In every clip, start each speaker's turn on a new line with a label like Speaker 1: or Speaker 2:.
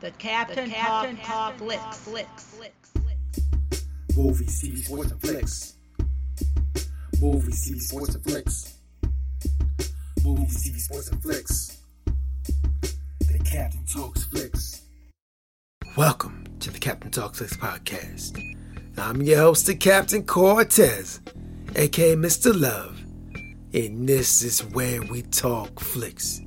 Speaker 1: The Captain, the Captain Talk, Talk Flicks. Flicks. Flicks.
Speaker 2: Movies, TV, sports, and flicks. Movies, TV, sports, and flicks. Movies, TV, sports, and flicks. The Captain Talks Flicks. Welcome to the Captain Talks Flicks podcast. I'm your host, the Captain Cortez, aka Mr. Love, and this is where we talk flicks.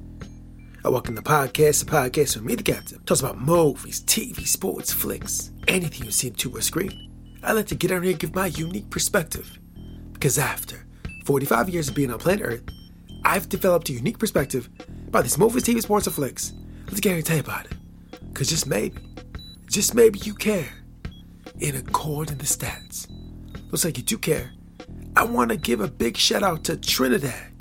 Speaker 2: I welcome the podcast, the podcast with me, the captain. Talks about movies, TV, sports, flicks, anything you see to a screen. I like to get on here and give my unique perspective. Because after 45 years of being on planet Earth, I've developed a unique perspective about these movies, TV, sports, and flicks. Let's get here and tell you about it. Because just maybe, just maybe you care. In according to the stats. Looks like you do care. I want to give a big shout out to Trinidad.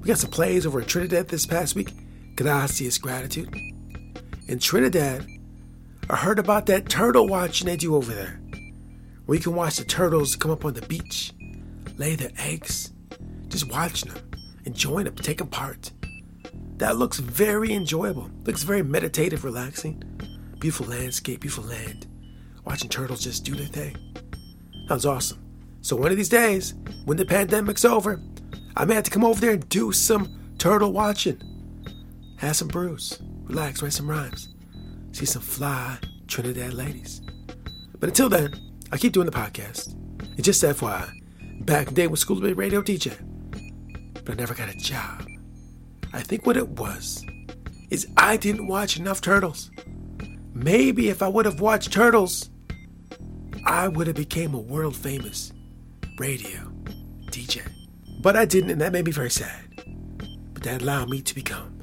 Speaker 2: We got some plays over at Trinidad this past week Gracias, gratitude. In Trinidad, I heard about that turtle watching they do over there, where you can watch the turtles come up on the beach, lay their eggs, just watching them, enjoying them, taking part. That looks very enjoyable. Looks very meditative, relaxing. Beautiful landscape, beautiful land. Watching turtles just do their thing. Sounds awesome. So one of these days, when the pandemic's over, I may have to come over there and do some turtle watching. Have some brews, relax, write some rhymes, see some fly Trinidad ladies. But until then, I keep doing the podcast. And just FYI, back in the day was School of Radio DJ, but I never got a job. I think what it was is I didn't watch enough Turtles. Maybe if I would have watched Turtles, I would have became a world famous radio DJ. But I didn't, and that made me very sad. But that allowed me to become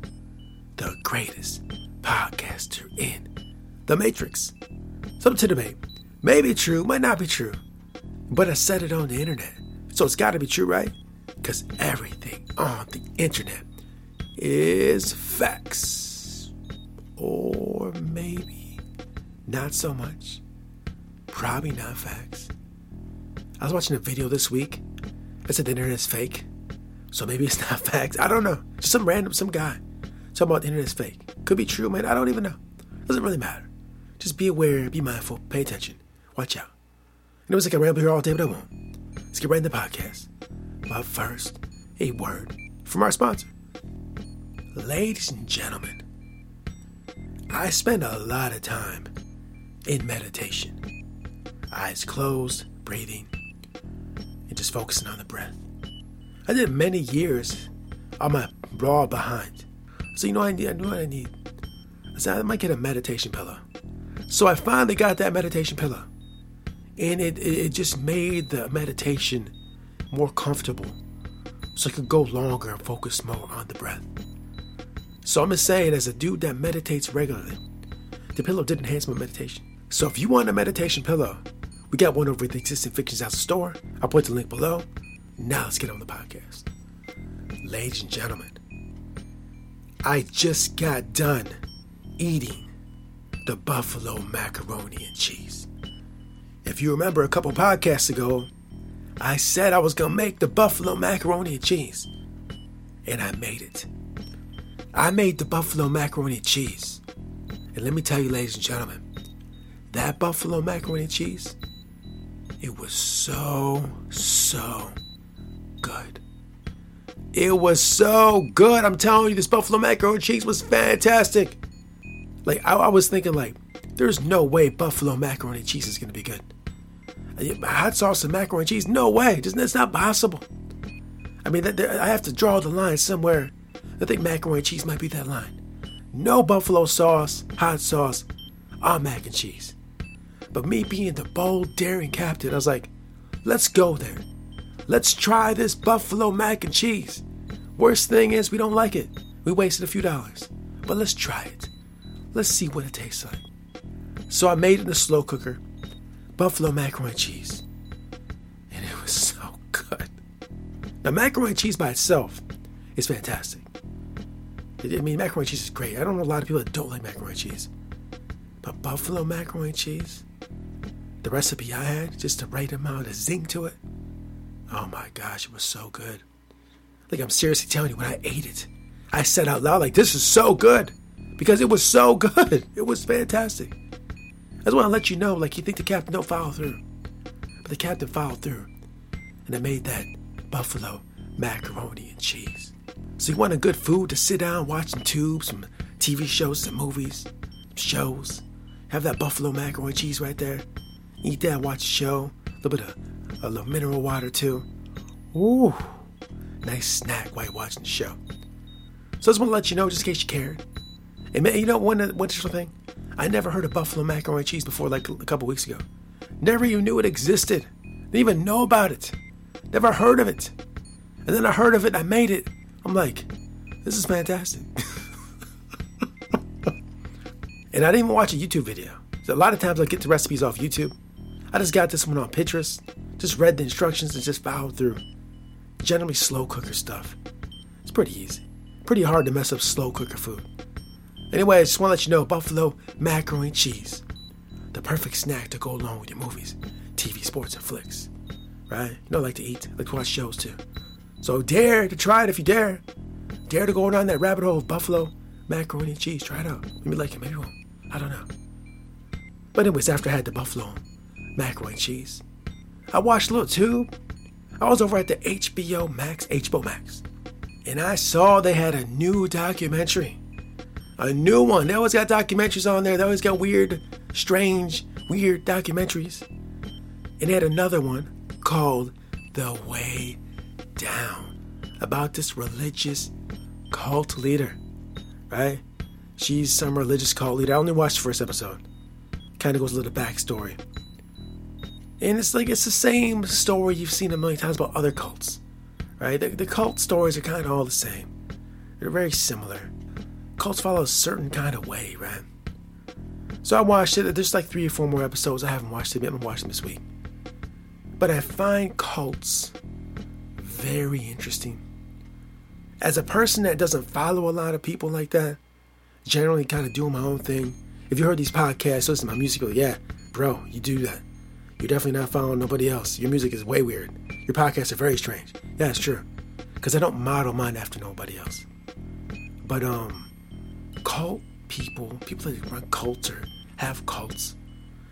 Speaker 2: the greatest podcaster in the Matrix. Something to debate. Maybe true, might not be true. But I said it on the internet. So it's gotta be true, right? Because everything on the internet is facts. Or maybe not so much. Probably not facts. I was watching a video this week that said the internet is fake. So maybe it's not facts. I don't know. Just some random, some guy About the internet is fake. Could be true, man. I don't even know. Doesn't really matter. Just be aware, be mindful, pay attention, watch out. And it was like I ramble here all day, but I won't. Let's get right into the podcast. But first, a word from our sponsor. Ladies and gentlemen, I spend a lot of time in meditation. Eyes closed, breathing, and just focusing on the breath. I did many years on my raw behind. So you know I need I what I need. I said I might get a meditation pillow. So I finally got that meditation pillow. And it, it, it just made the meditation more comfortable. So I could go longer and focus more on the breath. So I'm just saying, as a dude that meditates regularly, the pillow did enhance my meditation. So if you want a meditation pillow, we got one over at the existing Fiction Zazzle store. I'll put the link below. Now let's get on the podcast. Ladies and gentlemen, I just got done eating the buffalo macaroni and cheese. If you remember a couple podcasts ago, I said I was gonna make the buffalo macaroni and cheese. And I made it. I made the buffalo macaroni and cheese. And let me tell you, ladies and gentlemen, that buffalo macaroni and cheese, it was so, so good. It was so good. I'm telling you, this buffalo macaroni cheese was fantastic. Like I, I was thinking, like, there's no way buffalo macaroni cheese is gonna be good. Uh, hot sauce and macaroni cheese, no way. That's not possible. I mean, I have to draw the line somewhere. I think macaroni and cheese might be that line. No buffalo sauce, hot sauce, on mac and cheese. But me being the bold, daring captain, I was like, let's go there. Let's try this buffalo mac and cheese. Worst thing is, we don't like it. We wasted a few dollars. But let's try it. Let's see what it tastes like. So I made it in the slow cooker buffalo macaroni and cheese. And it was so good. Now, macaroni and cheese by itself is fantastic. I mean, macaroni and cheese is great. I don't know a lot of people that don't like macaroni and cheese. But buffalo macaroni and cheese, the recipe I had, just the right amount of zing to it, Oh my gosh, it was so good. Like I'm seriously telling you, when I ate it, I said out loud, like, this is so good. because it was so good. It was fantastic. I just want to let you know, like you think the captain don't follow through, but the captain followed through, and I made that buffalo macaroni and cheese. So you want a good food to sit down watching tubes, some TV shows, some movies, shows. Have that buffalo macaroni and cheese right there. Eat that, watch a show. A little bit of a little mineral water too. Ooh, nice snack while you're watching the show. So I just want to let you know, just in case you cared. And man, you know one uh, one additional thing, I never heard of buffalo macaroni and cheese before, like a couple weeks ago. Never even knew it existed. Didn't even know about it. Never heard of it. And then I heard of it, I made it. I'm like, this is fantastic. and I didn't even watch a YouTube video. So a lot of times I get the recipes off YouTube. I just got this one on Pinterest, just read the instructions and just followed through. Generally slow cooker stuff. It's pretty easy. Pretty hard to mess up slow cooker food. Anyway, I just want to let you know buffalo macaroni and cheese. The perfect snack to go along with your movies, TV, sports, and flicks. Right? You know, I like to eat, I like to watch shows too. So dare to try it if you dare. Dare to go down that rabbit hole of buffalo macaroni and cheese. Try it out. Maybe like it, maybe won't. I don't know. But anyways, after I had the buffalo macaroni and cheese, I watched a little tube. I was over at the HBO Max, HBO Max, and I saw they had a new documentary. A new one. They always got documentaries on there. They always got weird, strange, weird documentaries. And they had another one called The Way down about this religious cult leader, right? She's some religious cult leader. I only watched the first episode. Kind of goes a little backstory. And it's like it's the same story you've seen a million times about other cults, right? The, the cult stories are kind of all the same. They're very similar. Cults follow a certain kind of way, right? So I watched it. There's like three or four more episodes. I haven't watched it. I'm watching them this week. But I find cults very interesting. As a person that doesn't follow a lot of people like that, generally kind of doing my own thing. If you heard these podcasts, listen to my music, yeah, bro, you do that. You're definitely not following nobody else. Your music is way weird. Your podcasts are very strange. Yeah, it's true. Because I don't model mine after nobody else. But, um, cult people, people that run cults or have cults,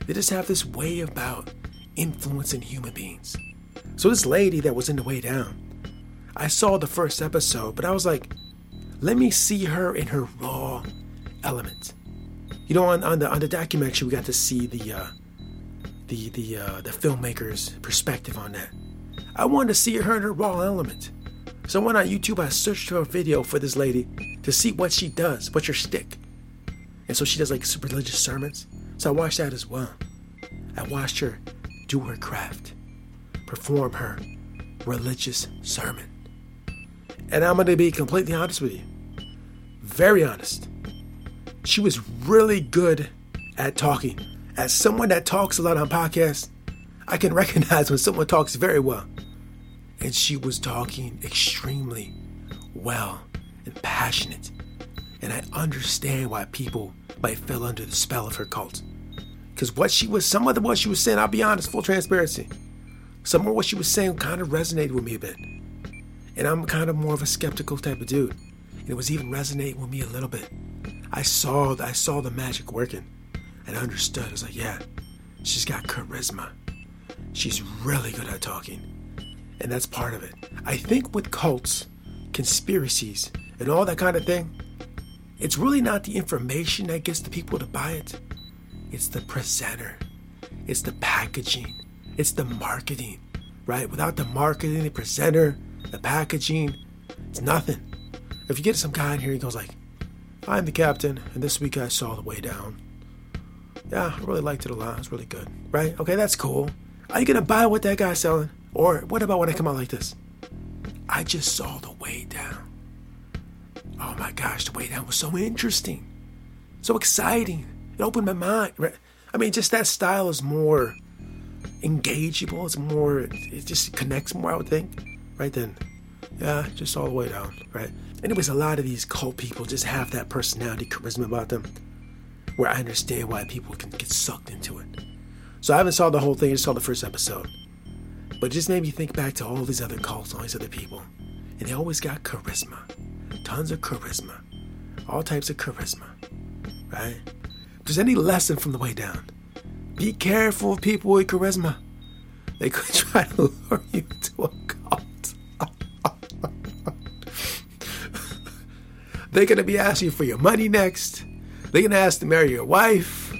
Speaker 2: they just have this way about influencing human beings. So this lady that was in the way down, I saw the first episode, but I was like, let me see her in her raw element. You know, on, on the on the documentary, we got to see the uh, the the uh, the filmmaker's perspective on that. I wanted to see her in her raw element. So I went on YouTube, I searched for a video for this lady to see what she does, what's her stick. And so she does like super religious sermons. So I watched that as well. I watched her do her craft perform her religious sermon. And I'm to be completely honest with you. Very honest. She was really good at talking. As someone that talks a lot on podcasts, I can recognize when someone talks very well. And she was talking extremely well and passionate. And I understand why people might fell under the spell of her cult. Because what she was, some of the what she was saying, I'll be honest, full transparency some of what she was saying kind of resonated with me a bit. And I'm kind of more of a skeptical type of dude. And it was even resonating with me a little bit. I saw I saw the magic working and I understood. I was like, yeah, she's got charisma. She's really good at talking. And that's part of it. I think with cults, conspiracies, and all that kind of thing, it's really not the information that gets the people to buy it. It's the presenter. It's the packaging. It's the marketing, right? Without the marketing, the presenter, the packaging, it's nothing. If you get some guy in here, he goes like, I'm the captain, and this week I saw the way down. Yeah, I really liked it a lot. It's really good, right? Okay, that's cool. Are you gonna buy what that guy's selling? Or what about when I come out like this? I just saw the way down. Oh my gosh, the way down was so interesting, so exciting. It opened my mind. Right? I mean, just that style is more engageable. It's more, it just connects more, I would think, right? Then, yeah, just all the way down, right? Anyways, a lot of these cult people just have that personality, charisma about them, where I understand why people can get sucked into it. So I haven't saw the whole thing, I just saw the first episode. But it just made me think back to all these other cults, all these other people. And they always got charisma. Tons of charisma. all types of charisma, right? If there's any lesson from the way down, be careful of people with charisma. They could try to lure you to a cult. They're gonna be asking for your money next. They're gonna ask to marry your wife.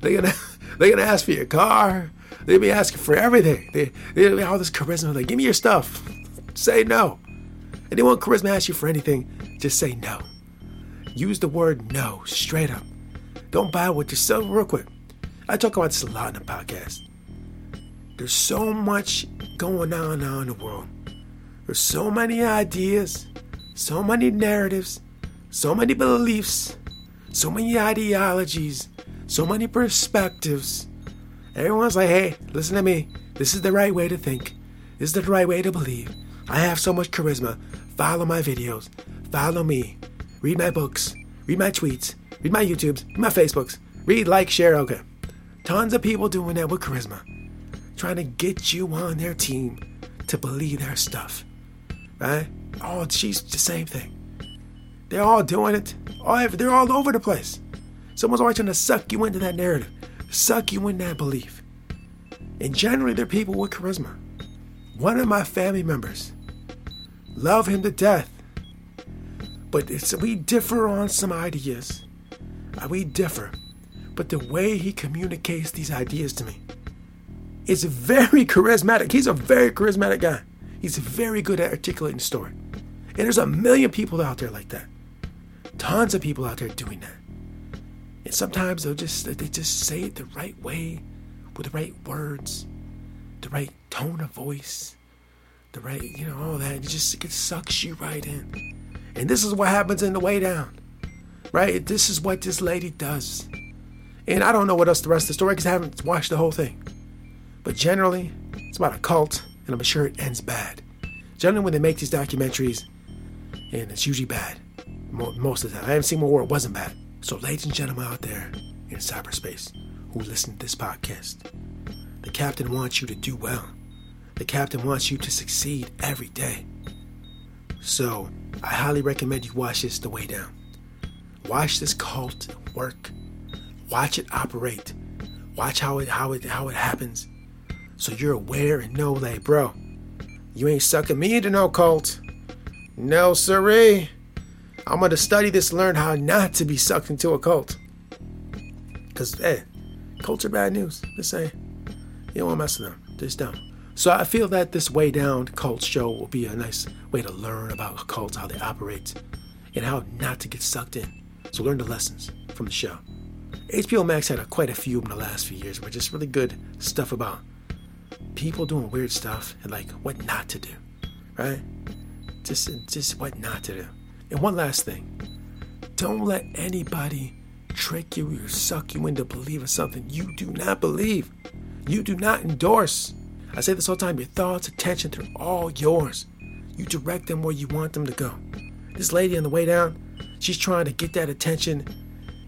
Speaker 2: They're gonna they're gonna ask for your car. They'll be asking for everything. They they'll be all this charisma. Like, give me your stuff. Say no. Anyone charisma asks you for anything, just say no. Use the word no straight up. Don't buy what yourself real quick. I talk about this a lot in the podcast. There's so much going on now in the world. There's so many ideas, so many narratives, so many beliefs, so many ideologies, so many perspectives. Everyone's like, hey, listen to me. This is the right way to think. This is the right way to believe. I have so much charisma. Follow my videos. Follow me. Read my books. Read my tweets. Read my YouTubes. Read my Facebooks. Read, like, share. Okay. Tons of people doing that with charisma. Trying to get you on their team to believe their stuff. Right? Oh, she's the same thing. They're all doing it. They're all over the place. Someone's always trying to suck you into that narrative, suck you in that belief. And generally, they're people with charisma. One of my family members, love him to death, but we differ on some ideas. Uh, we differ. But the way he communicates these ideas to me is very charismatic. He's a very charismatic guy. He's very good at articulating story. And there's a million people out there like that. Tons of people out there doing that. And sometimes they'll just they just say it the right way, with the right words, the right tone of voice, the right, you know, all that. It just it sucks you right in. And this is what happens in the way down. Right? This is what this lady does. And I don't know what else the rest of the story because I haven't watched the whole thing. But generally, it's about a cult, and I'm sure it ends bad. Generally, when they make these documentaries, and it's usually bad. Most of the time. I haven't seen one where it wasn't bad. So, ladies and gentlemen out there in cyberspace who listen to this podcast, the captain wants you to do well. The captain wants you to succeed every day. So, I highly recommend you watch this the way down. Watch this cult work. Watch it operate. Watch how it how it how it happens. So you're aware and know like, bro, you ain't sucking me into no cult. No, siree. I'm gonna study this, learn how not to be sucked into a cult. Cause hey, cults are bad news. Just say, you don't want to mess with them. Just don't. So I feel that this way down cult show will be a nice way to learn about cults, how they operate, and how not to get sucked in. So learn the lessons from the show. HBO Max had a, quite a few in the last few years, but just really good stuff about people doing weird stuff and like what not to do, right? Just just what not to do. And one last thing. Don't let anybody trick you or suck you into believing something you do not believe. You do not endorse. I say this all the time your thoughts, attention, they're all yours. You direct them where you want them to go. This lady on the way down, she's trying to get that attention,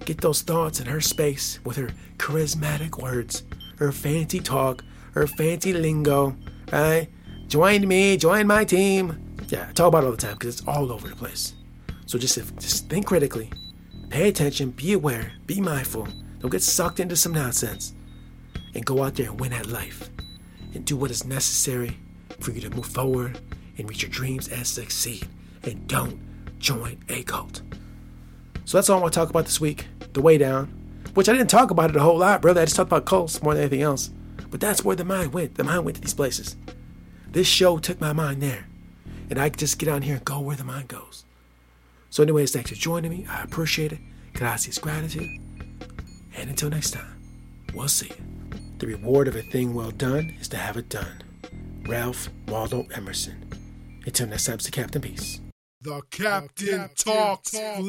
Speaker 2: get those thoughts in her space with her charismatic words, her fancy talk, her fancy lingo, right? Join me, join my team. Yeah, I talk about it all the time because it's all over the place. So just, just think critically, pay attention, be aware, be mindful. Don't get sucked into some nonsense. And go out there and win at life. And do what is necessary for you to move forward and reach your dreams and succeed. And don't join a cult. So that's all I want to talk about this week. The way down. Which I didn't talk about it a whole lot, brother. I just talked about cults more than anything else. But that's where the mind went. The mind went to these places. This show took my mind there. And I just get on here and go where the mind goes. So, anyways, thanks for joining me. I appreciate it. Gracias, gratitude. And until next time, we'll see you. The reward of a thing well done is to have it done. Ralph Waldo Emerson. Until next time, it's the Captain Peace.
Speaker 3: The Captain, the Captain talks, talks.